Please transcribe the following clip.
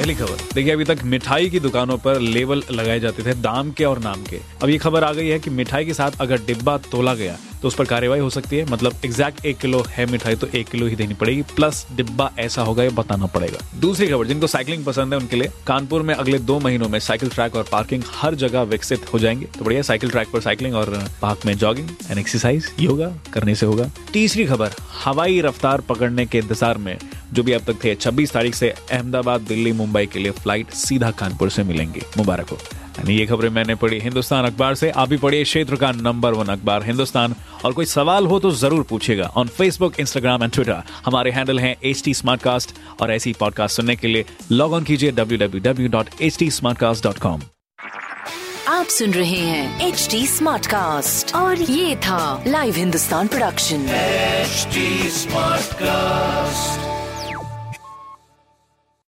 पहली खबर। देखिए, अभी तक मिठाई की दुकानों पर लेबल लगाए जाते थे दाम के और नाम के। अब ये खबर आ गई है कि मिठाई के साथ अगर डिब्बा तोला गया तो उस पर कार्यवाही हो सकती है। मतलब एग्जैक्ट एक किलो है मिठाई तो एक किलो ही देनी पड़ेगी। प्लस डिब्बा ऐसा होगा, ये बताना पड़ेगा। दूसरी खबर, जिनको साइकिलिंग पसंद है, उनके लिए कानपुर में अगले दो महीनों में साइकिल ट्रैक और पार्किंग हर जगह विकसित हो जाएँगे। तो बढ़िया साइकिल ट्रैक पर साइकिलिंग और पार्क में जॉगिंग एंड एक्सरसाइज योगा करने से होगा। तीसरी खबर, हवाई रफ्तार पकड़ने के इंतज़ार में जो भी अब तक थे 26 तारीख से अहमदाबाद दिल्ली मुंबई के लिए फ़्लाइट सीधा कानपुर से मिलेंगे मुबारक हो। यानी ये खबरें मैंने पढ़ी हिंदुस्तान अखबार से। आप भी पढ़िए क्षेत्र का नंबर वन अखबार हिंदुस्तान। और कोई सवाल हो तो ज़रूर पूछेगा on Facebook Instagram and Twitter हमारे हैंडल हैं एच टी और ऐसी पॉडकास्ट सुनने के लिए लॉग ऑन कीजिए www.htsmartcast.com आप सुन रहे हैं एच टी स्मार्ट कास्ट और ये था live Hindustan production HD Smartcast.